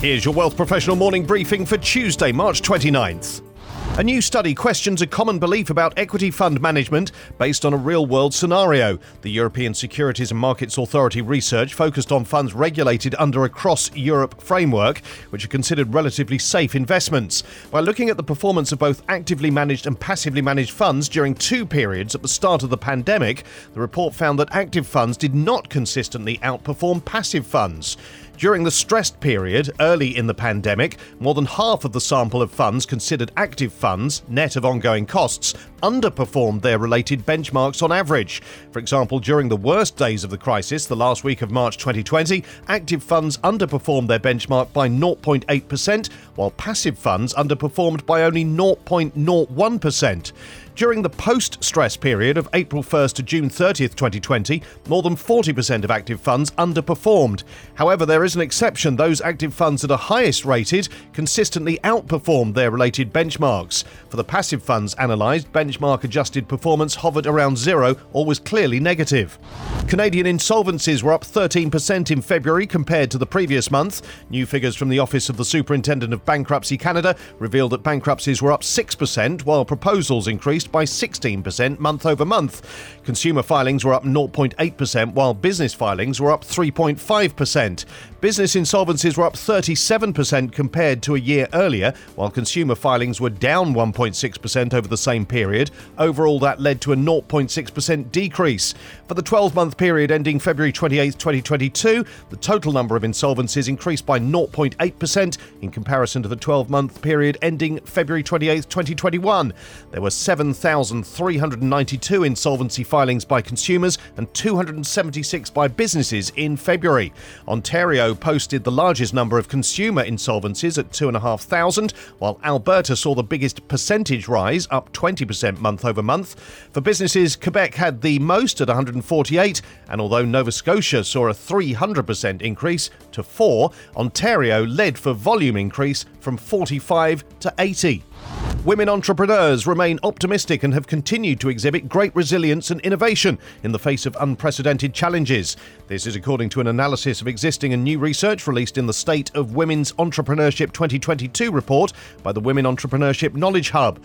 Here's your Wealth Professional morning briefing for Tuesday, March 29th. A new study questions a common belief about equity fund management based on a real world scenario. The European Securities and Markets Authority research focused on funds regulated under a cross Europe framework, which are considered relatively safe investments. By looking at the performance of both actively managed and passively managed funds during two periods at the start of the pandemic, the report found that active funds did not consistently outperform passive funds. During the stressed period early in the pandemic, more than half of the sample of funds considered active funds, net of ongoing costs, underperformed their related benchmarks on average. For example, during the worst days of the crisis, the last week of March 2020, active funds underperformed their benchmark by 0.8%, while passive funds underperformed by only 0.01%. During the post stress period of April 1st to June 30th, 2020, more than 40% of active funds underperformed. However, there is an exception. Those active funds that are highest rated consistently outperformed their related benchmarks. For the passive funds analysed, benchmark adjusted performance hovered around zero or was clearly negative. Canadian insolvencies were up 13% in February compared to the previous month. New figures from the Office of the Superintendent of Bankruptcy Canada revealed that bankruptcies were up 6%, while proposals increased by 16% month over month. Consumer filings were up 0.8%, while business filings were up 3.5%. Business insolvencies were up 37% compared to a year earlier, while consumer filings were down 1.6% over the same period. Overall, that led to a 0.6% decrease. For the 12 month period ending February 28, 2022, the total number of insolvencies increased by 0.8% in comparison to the 12 month period ending February 28, 2021. There were 7,392 insolvency filings by consumers and 276 by businesses in February. Ontario posted the largest number of consumer insolvencies at 2,500, while Alberta saw the biggest percentage rise, up 20% month over month. For businesses, Quebec had the most at 148, and although Nova Scotia saw a 300% increase to 4, Ontario led for volume increase from 45 to 80. Women entrepreneurs remain optimistic and have continued to exhibit great resilience and innovation in the face of unprecedented challenges. This is according to an analysis of existing and new research released in the State of Women's Entrepreneurship 2022 report by the Women Entrepreneurship Knowledge Hub.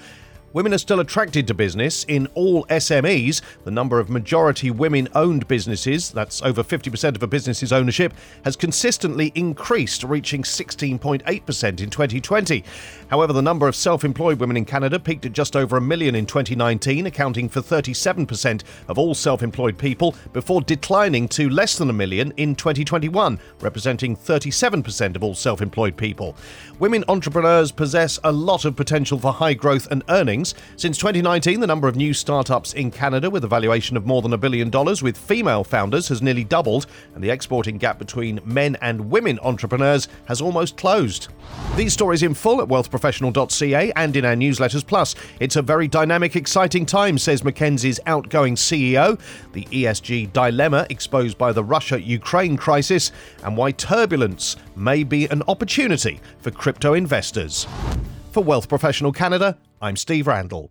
Women are still attracted to business. In all SMEs, the number of majority women owned businesses, that's over 50% of a business's ownership, has consistently increased, reaching 16.8% in 2020. However, the number of self employed women in Canada peaked at just over a million in 2019, accounting for 37% of all self employed people, before declining to less than a million in 2021, representing 37% of all self employed people. Women entrepreneurs possess a lot of potential for high growth and earnings since 2019, the number of new startups in Canada with a valuation of more than a billion dollars with female founders has nearly doubled, and the exporting gap between men and women entrepreneurs has almost closed. These stories in full at wealthprofessional.ca and in our newsletters. Plus, it's a very dynamic, exciting time, says Mackenzie's outgoing CEO. The ESG dilemma exposed by the Russia Ukraine crisis, and why turbulence may be an opportunity for crypto investors. For Wealth Professional Canada, I'm Steve Randall.